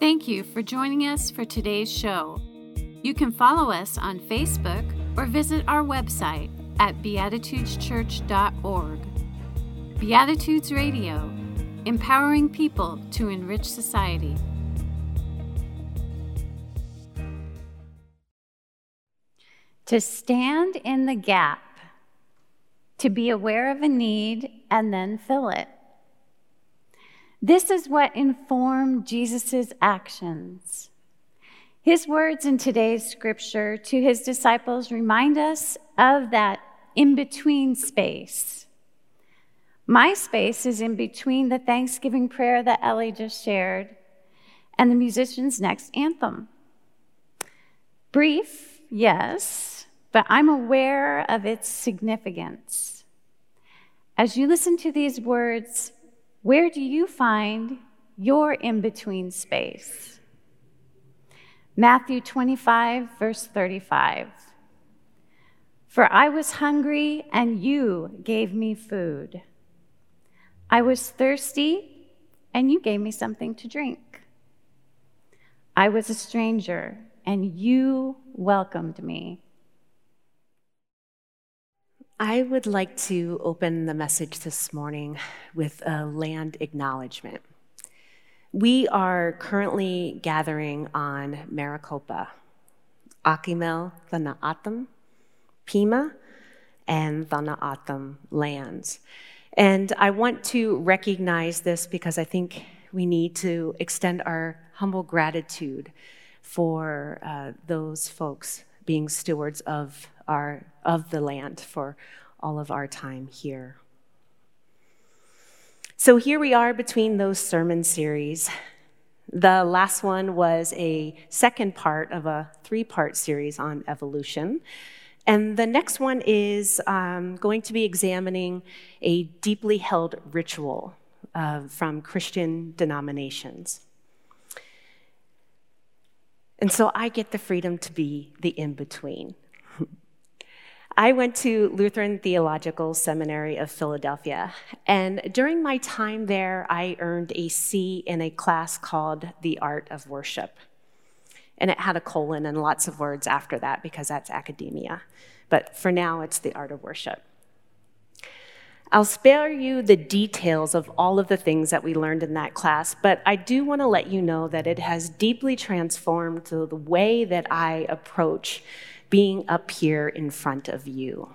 Thank you for joining us for today's show. You can follow us on Facebook or visit our website at beatitudeschurch.org. Beatitudes Radio, empowering people to enrich society. To stand in the gap, to be aware of a need and then fill it. This is what informed Jesus' actions. His words in today's scripture to his disciples remind us of that in between space. My space is in between the Thanksgiving prayer that Ellie just shared and the musician's next anthem. Brief, yes, but I'm aware of its significance. As you listen to these words, where do you find your in between space? Matthew 25, verse 35. For I was hungry, and you gave me food. I was thirsty, and you gave me something to drink. I was a stranger, and you welcomed me. I would like to open the message this morning with a land acknowledgement. We are currently gathering on Maricopa, Akimel, Thanaatam, Pima, and Tohono O'odham lands. And I want to recognize this because I think we need to extend our humble gratitude for uh, those folks being stewards of our of the land for all of our time here. So here we are between those sermon series. The last one was a second part of a three part series on evolution. And the next one is um, going to be examining a deeply held ritual uh, from Christian denominations. And so I get the freedom to be the in between. I went to Lutheran Theological Seminary of Philadelphia, and during my time there, I earned a C in a class called The Art of Worship. And it had a colon and lots of words after that because that's academia. But for now, it's The Art of Worship. I'll spare you the details of all of the things that we learned in that class, but I do want to let you know that it has deeply transformed the way that I approach being up here in front of you.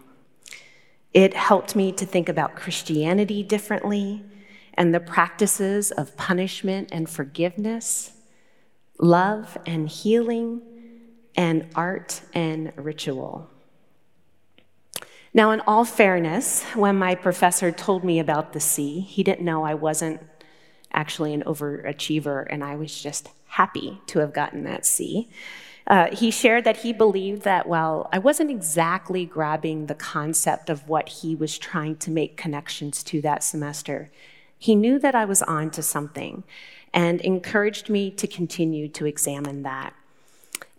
It helped me to think about Christianity differently and the practices of punishment and forgiveness, love and healing, and art and ritual. Now, in all fairness, when my professor told me about the C, he didn't know I wasn't actually an overachiever, and I was just happy to have gotten that C. Uh, he shared that he believed that while I wasn't exactly grabbing the concept of what he was trying to make connections to that semester, he knew that I was on to something and encouraged me to continue to examine that.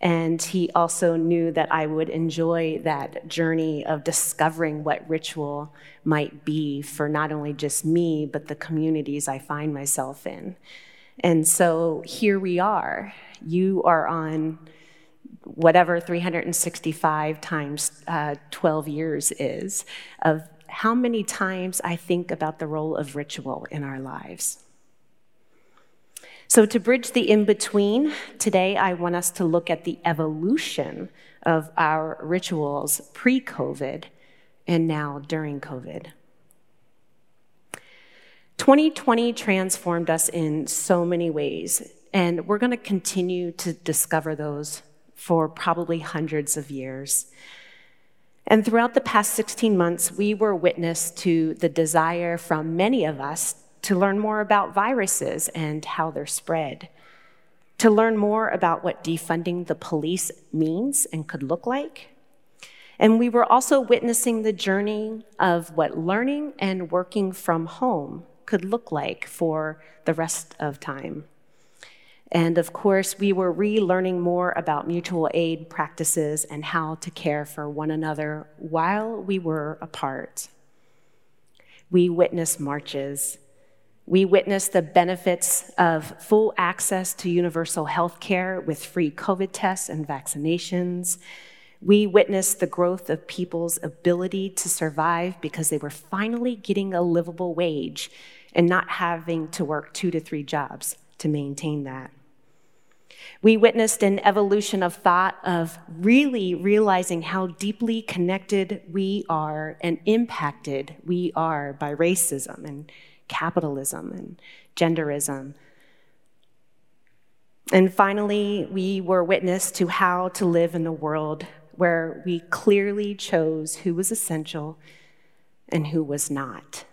And he also knew that I would enjoy that journey of discovering what ritual might be for not only just me, but the communities I find myself in. And so here we are. You are on whatever 365 times uh, 12 years is, of how many times I think about the role of ritual in our lives. So, to bridge the in between, today I want us to look at the evolution of our rituals pre COVID and now during COVID. 2020 transformed us in so many ways, and we're going to continue to discover those for probably hundreds of years. And throughout the past 16 months, we were witness to the desire from many of us to learn more about viruses and how they're spread, to learn more about what defunding the police means and could look like. And we were also witnessing the journey of what learning and working from home could look like for the rest of time. And of course, we were relearning more about mutual aid practices and how to care for one another while we were apart. We witnessed marches, We witnessed the benefits of full access to universal health care with free COVID tests and vaccinations. We witnessed the growth of people's ability to survive because they were finally getting a livable wage and not having to work two to three jobs to maintain that. We witnessed an evolution of thought of really realizing how deeply connected we are and impacted we are by racism and capitalism and genderism. And finally, we were witness to how to live in a world where we clearly chose who was essential and who was not.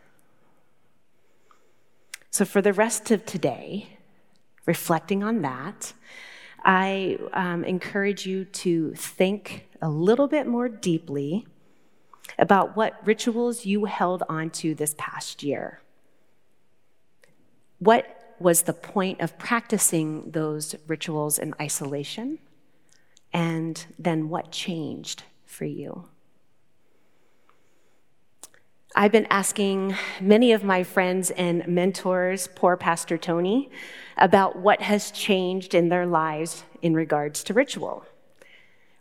So, for the rest of today, reflecting on that, I um, encourage you to think a little bit more deeply about what rituals you held onto this past year. What was the point of practicing those rituals in isolation? And then what changed for you? I've been asking many of my friends and mentors, poor Pastor Tony, about what has changed in their lives in regards to ritual.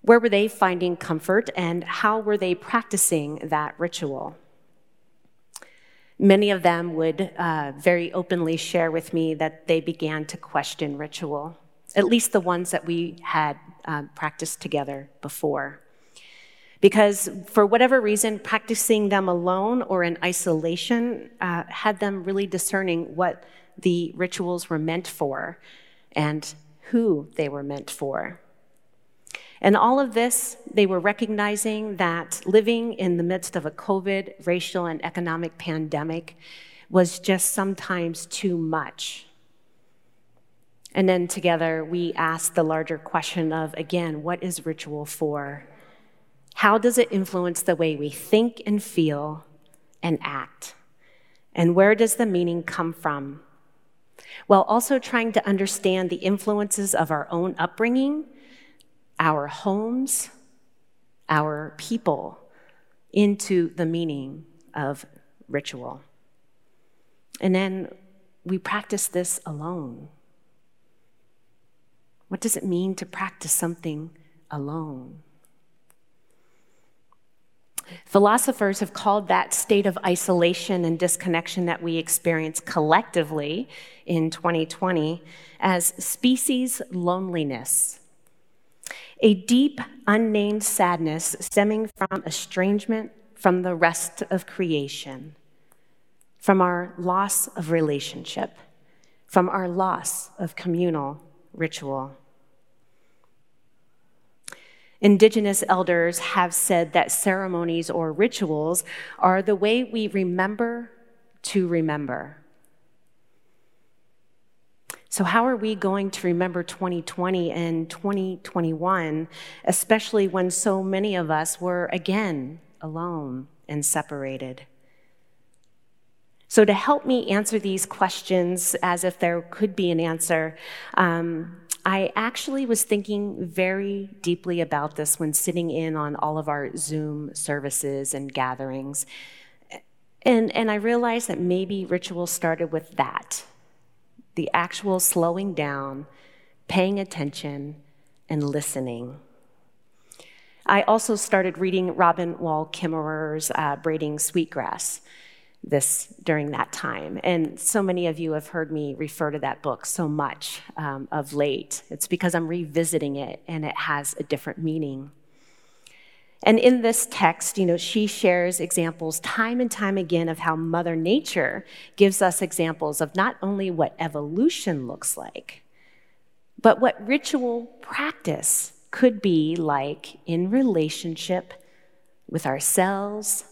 Where were they finding comfort and how were they practicing that ritual? Many of them would uh, very openly share with me that they began to question ritual, at least the ones that we had uh, practiced together before. Because for whatever reason, practicing them alone or in isolation uh, had them really discerning what the rituals were meant for and who they were meant for. And all of this, they were recognizing that living in the midst of a COVID, racial, and economic pandemic was just sometimes too much. And then together, we asked the larger question of again, what is ritual for? How does it influence the way we think and feel and act? And where does the meaning come from? While also trying to understand the influences of our own upbringing, our homes, our people into the meaning of ritual. And then we practice this alone. What does it mean to practice something alone? Philosophers have called that state of isolation and disconnection that we experience collectively in 2020 as species loneliness. A deep, unnamed sadness stemming from estrangement from the rest of creation, from our loss of relationship, from our loss of communal ritual. Indigenous elders have said that ceremonies or rituals are the way we remember to remember. So, how are we going to remember 2020 and 2021, especially when so many of us were again alone and separated? So, to help me answer these questions as if there could be an answer, um, I actually was thinking very deeply about this when sitting in on all of our Zoom services and gatherings. And, and I realized that maybe ritual started with that the actual slowing down, paying attention, and listening. I also started reading Robin Wall Kimmerer's uh, Braiding Sweetgrass this during that time. And so many of you have heard me refer to that book so much um, of late. It's because I'm revisiting it and it has a different meaning. And in this text, you know, she shares examples time and time again of how Mother Nature gives us examples of not only what evolution looks like, but what ritual practice could be like in relationship with ourselves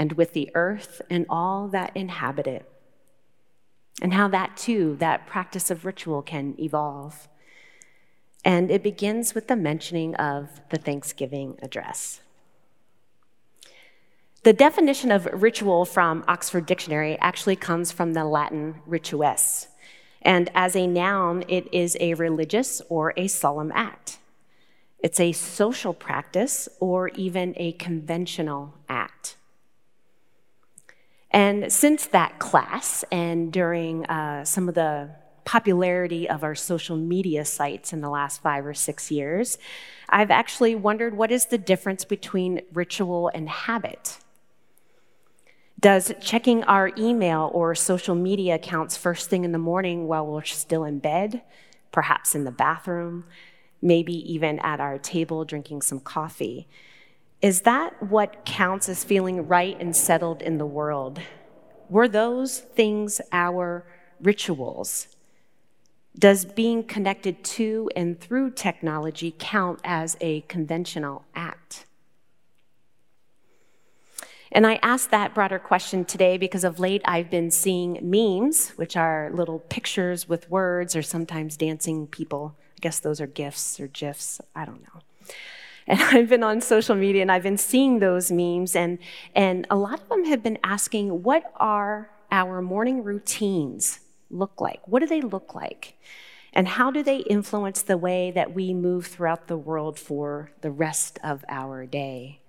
and with the earth and all that inhabit it. And how that too, that practice of ritual can evolve. And it begins with the mentioning of the Thanksgiving address. The definition of ritual from Oxford Dictionary actually comes from the Latin ritus. And as a noun, it is a religious or a solemn act. It's a social practice or even a conventional act. And since that class, and during uh, some of the popularity of our social media sites in the last five or six years, I've actually wondered what is the difference between ritual and habit? Does checking our email or social media accounts first thing in the morning while we're still in bed, perhaps in the bathroom, maybe even at our table drinking some coffee, is that what counts as feeling right and settled in the world? Were those things our rituals? Does being connected to and through technology count as a conventional act? And I ask that broader question today because of late I've been seeing memes, which are little pictures with words or sometimes dancing people. I guess those are GIFs or GIFs, I don't know. And I've been on social media and I've been seeing those memes, and, and a lot of them have been asking, what are our morning routines look like? What do they look like? And how do they influence the way that we move throughout the world for the rest of our day?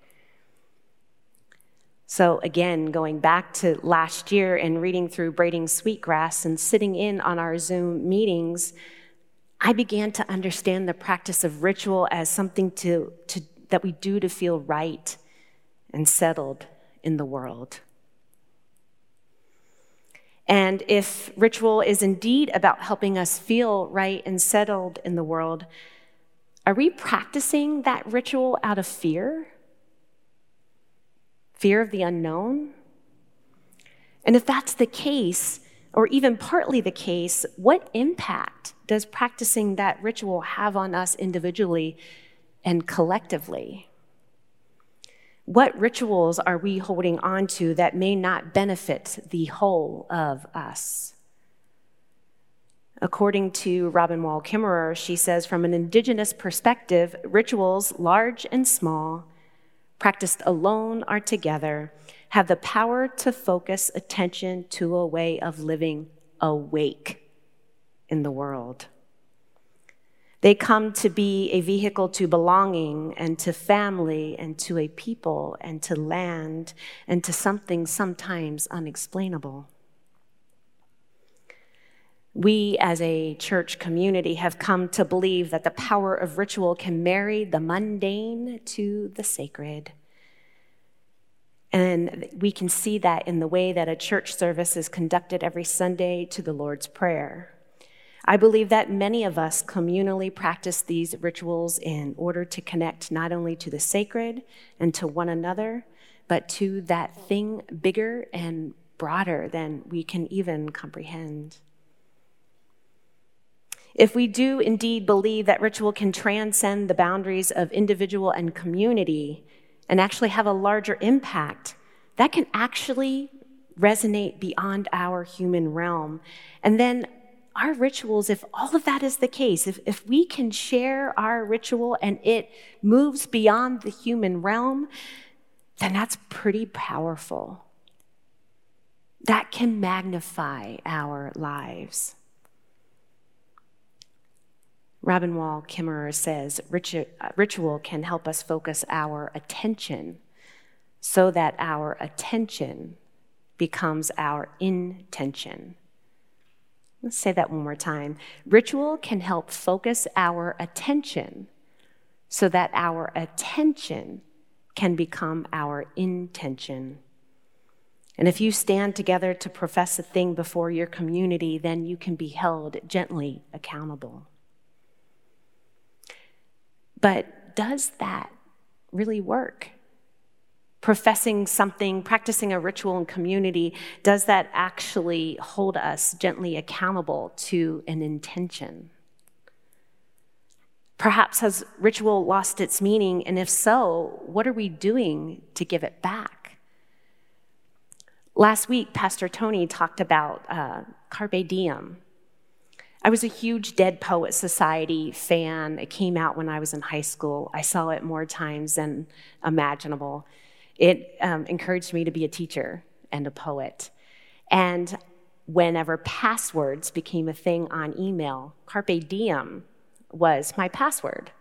So, again, going back to last year and reading through Braiding Sweetgrass and sitting in on our Zoom meetings, I began to understand the practice of ritual as something to, to, that we do to feel right and settled in the world. And if ritual is indeed about helping us feel right and settled in the world, are we practicing that ritual out of fear? fear of the unknown? And if that's the case, or even partly the case, what impact does practicing that ritual have on us individually and collectively? What rituals are we holding on to that may not benefit the whole of us? According to Robin Wall Kimmerer, she says, from an indigenous perspective, rituals, large and small, practiced alone or together, have the power to focus attention to a way of living awake in the world. They come to be a vehicle to belonging and to family and to a people and to land and to something sometimes unexplainable. We, as a church community, have come to believe that the power of ritual can marry the mundane to the sacred. And we can see that in the way that a church service is conducted every Sunday to the Lord's Prayer. I believe that many of us communally practice these rituals in order to connect not only to the sacred and to one another, but to that thing bigger and broader than we can even comprehend. If we do indeed believe that ritual can transcend the boundaries of individual and community and actually have a larger impact, that can actually resonate beyond our human realm. And then our rituals, if all of that is the case, if, if we can share our ritual and it moves beyond the human realm, then that's pretty powerful. That can magnify our lives. Robin Wall Kimmerer says uh, ritual can help us focus our attention so that our attention becomes our intention. Let's say that one more time. Ritual can help focus our attention so that our attention can become our intention. And if you stand together to profess a thing before your community, then you can be held gently accountable. But does that really work? Professing something, practicing a ritual in community, does that actually hold us gently accountable to an intention? Perhaps has ritual lost its meaning? And if so, what are we doing to give it back? Last week, Pastor Tony talked about uh, Carpe Diem, I was a huge Dead Poet Society fan. It came out when I was in high school. I saw it more times than imaginable. It um, encouraged me to be a teacher and a poet. And whenever passwords became a thing on email, Carpe Diem was my password.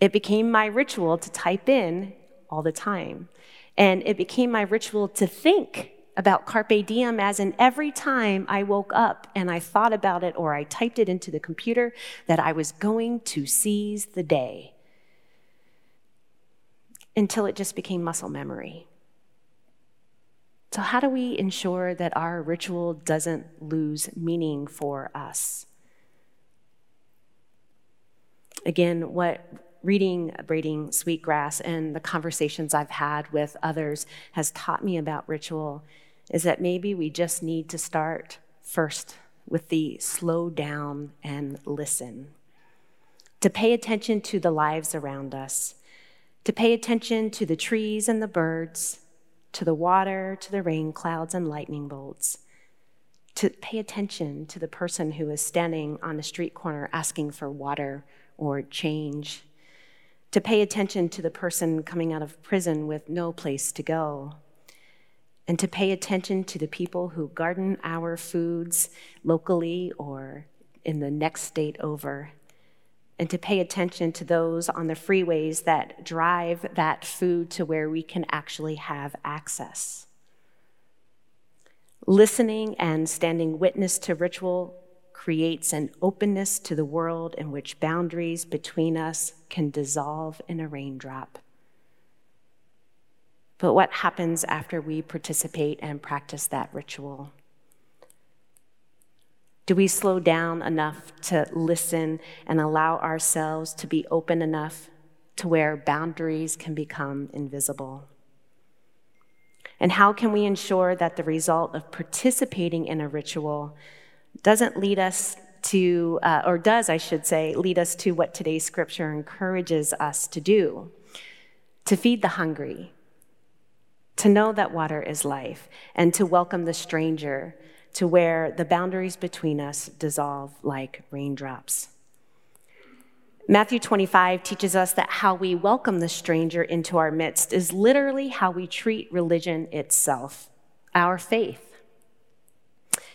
It became my ritual to type in all the time. And it became my ritual to think about Carpe Diem as in every time I woke up and I thought about it or I typed it into the computer that I was going to seize the day until it just became muscle memory. So, how do we ensure that our ritual doesn't lose meaning for us? Again, what reading Braiding Sweetgrass and the conversations I've had with others has taught me about ritual is that maybe we just need to start first with the slow down and listen, to pay attention to the lives around us, to pay attention to the trees and the birds, to the water, to the rain clouds and lightning bolts, to pay attention to the person who is standing on a street corner asking for water or change, to pay attention to the person coming out of prison with no place to go and to pay attention to the people who garden our foods locally or in the next state over, and to pay attention to those on the freeways that drive that food to where we can actually have access. Listening and standing witness to ritual creates an openness to the world in which boundaries between us can dissolve in a raindrop. But what happens after we participate and practice that ritual? Do we slow down enough to listen and allow ourselves to be open enough to where boundaries can become invisible? And how can we ensure that the result of participating in a ritual doesn't lead us to, uh, or does, I should say, lead us to what today's scripture encourages us to do to feed the hungry, to know that water is life, and to welcome the stranger to where the boundaries between us dissolve like raindrops. Matthew 25 teaches us that how we welcome the stranger into our midst is literally how we treat religion itself, our faith.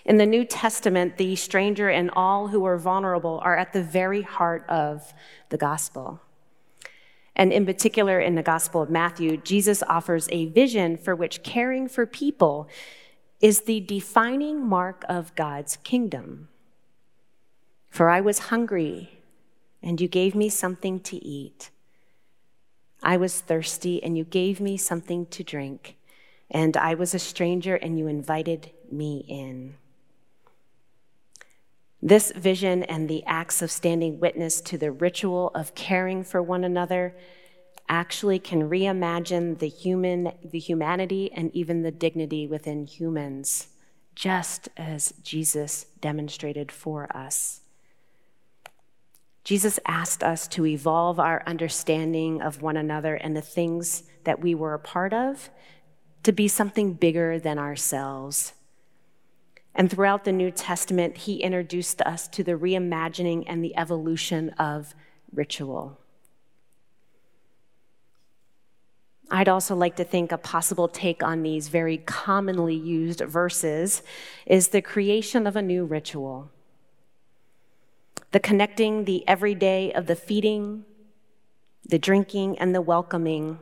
In the New Testament, the stranger and all who are vulnerable are at the very heart of the gospel. And in particular, in the Gospel of Matthew, Jesus offers a vision for which caring for people is the defining mark of God's kingdom. For I was hungry, and you gave me something to eat. I was thirsty, and you gave me something to drink. And I was a stranger, and you invited me in. This vision and the acts of standing witness to the ritual of caring for one another actually can reimagine the human the humanity and even the dignity within humans just as Jesus demonstrated for us. Jesus asked us to evolve our understanding of one another and the things that we were a part of to be something bigger than ourselves and throughout the New Testament, he introduced us to the reimagining and the evolution of ritual. I'd also like to think a possible take on these very commonly used verses is the creation of a new ritual. The connecting the everyday of the feeding, the drinking, and the welcoming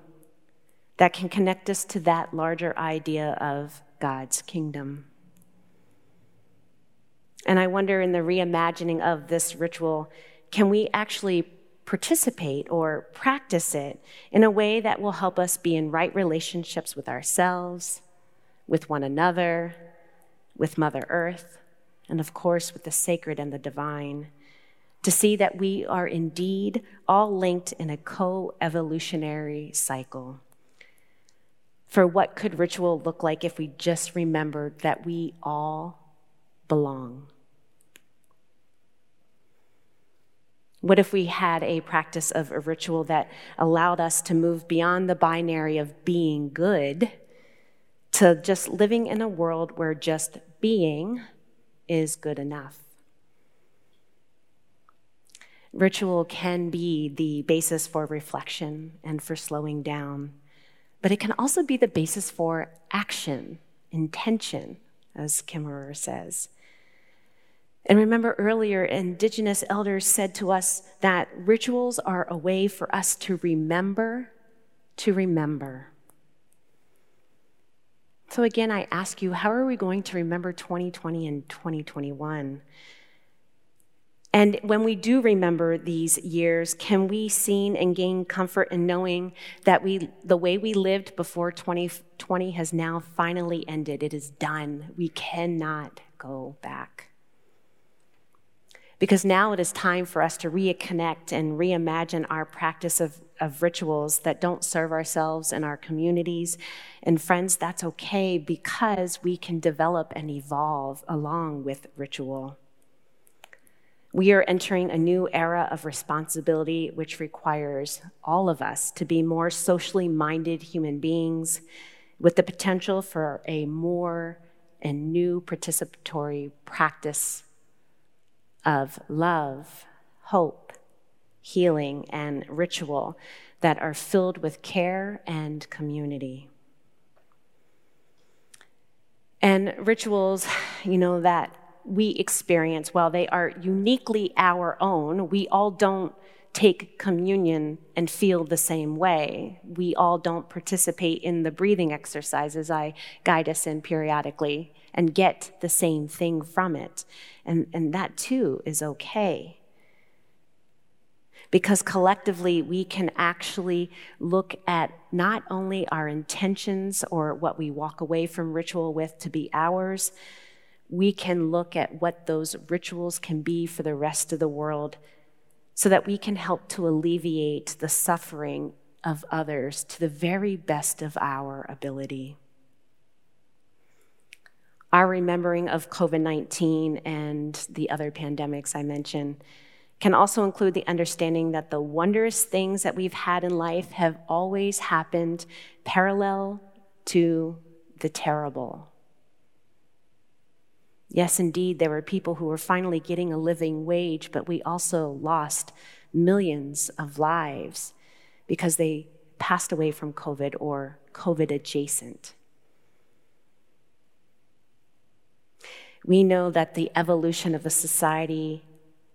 that can connect us to that larger idea of God's kingdom. And I wonder in the reimagining of this ritual, can we actually participate or practice it in a way that will help us be in right relationships with ourselves, with one another, with Mother Earth, and of course with the sacred and the divine? To see that we are indeed all linked in a co evolutionary cycle. For what could ritual look like if we just remembered that we all belong? What if we had a practice of a ritual that allowed us to move beyond the binary of being good to just living in a world where just being is good enough? Ritual can be the basis for reflection and for slowing down, but it can also be the basis for action, intention, as Kimmerer says. And remember earlier, Indigenous elders said to us that rituals are a way for us to remember to remember. So, again, I ask you, how are we going to remember 2020 and 2021? And when we do remember these years, can we see and gain comfort in knowing that we, the way we lived before 2020 has now finally ended? It is done. We cannot go back. Because now it is time for us to reconnect and reimagine our practice of, of rituals that don't serve ourselves and our communities. And friends, that's okay because we can develop and evolve along with ritual. We are entering a new era of responsibility, which requires all of us to be more socially minded human beings with the potential for a more and new participatory practice of love, hope, healing, and ritual that are filled with care and community. And rituals, you know, that we experience, while they are uniquely our own, we all don't take communion and feel the same way. We all don't participate in the breathing exercises I guide us in periodically and get the same thing from it. And, and that too is okay. Because collectively, we can actually look at not only our intentions or what we walk away from ritual with to be ours, we can look at what those rituals can be for the rest of the world so that we can help to alleviate the suffering of others to the very best of our ability. Our remembering of COVID 19 and the other pandemics I mentioned can also include the understanding that the wondrous things that we've had in life have always happened parallel to the terrible. Yes, indeed, there were people who were finally getting a living wage, but we also lost millions of lives because they passed away from COVID or COVID adjacent. We know that the evolution of a society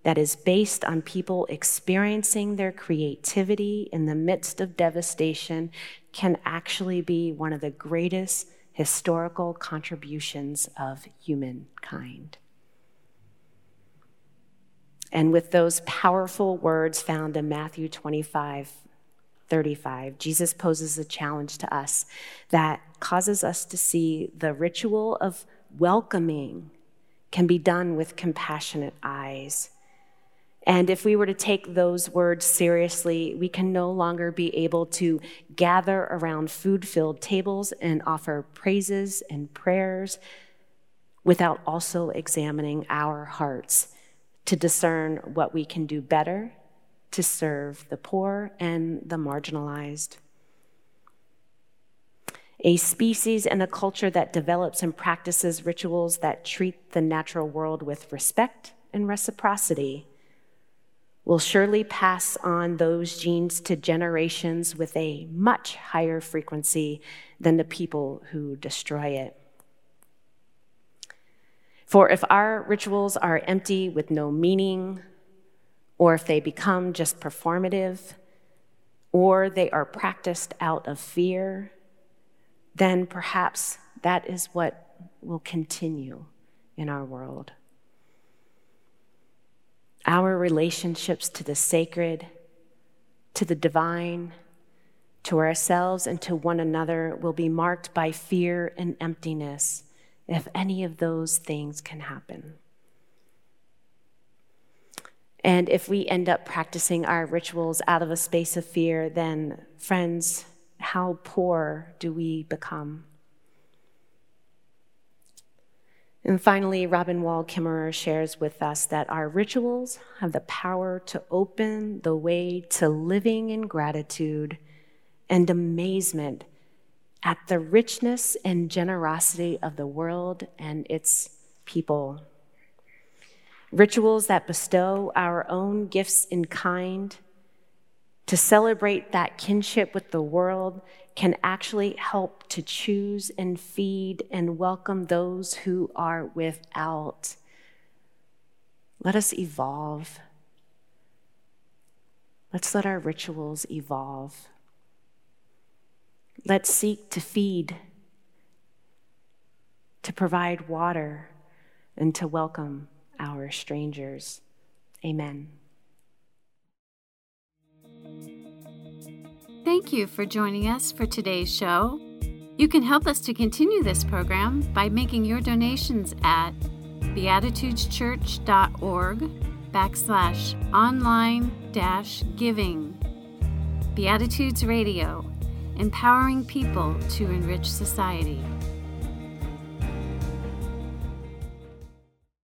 that is based on people experiencing their creativity in the midst of devastation can actually be one of the greatest historical contributions of humankind. And with those powerful words found in Matthew 25, 35, Jesus poses a challenge to us that causes us to see the ritual of welcoming can be done with compassionate eyes and if we were to take those words seriously, we can no longer be able to gather around food filled tables and offer praises and prayers without also examining our hearts to discern what we can do better to serve the poor and the marginalized. A species and a culture that develops and practices rituals that treat the natural world with respect and reciprocity will surely pass on those genes to generations with a much higher frequency than the people who destroy it. For if our rituals are empty with no meaning, or if they become just performative, or they are practiced out of fear, then perhaps that is what will continue in our world our relationships to the sacred, to the divine, to ourselves, and to one another will be marked by fear and emptiness if any of those things can happen. And if we end up practicing our rituals out of a space of fear, then, friends, how poor do we become? And finally, Robin Wall Kimmerer shares with us that our rituals have the power to open the way to living in gratitude and amazement at the richness and generosity of the world and its people. Rituals that bestow our own gifts in kind to celebrate that kinship with the world can actually help to choose and feed and welcome those who are without. Let us evolve. Let's let our rituals evolve. Let's seek to feed to provide water, and to welcome our strangers. Amen. Thank you for joining us for today's show. You can help us to continue this program by making your donations at beatitudeschurch.org backslash online dash giving. Beatitudes Radio, empowering people to enrich society.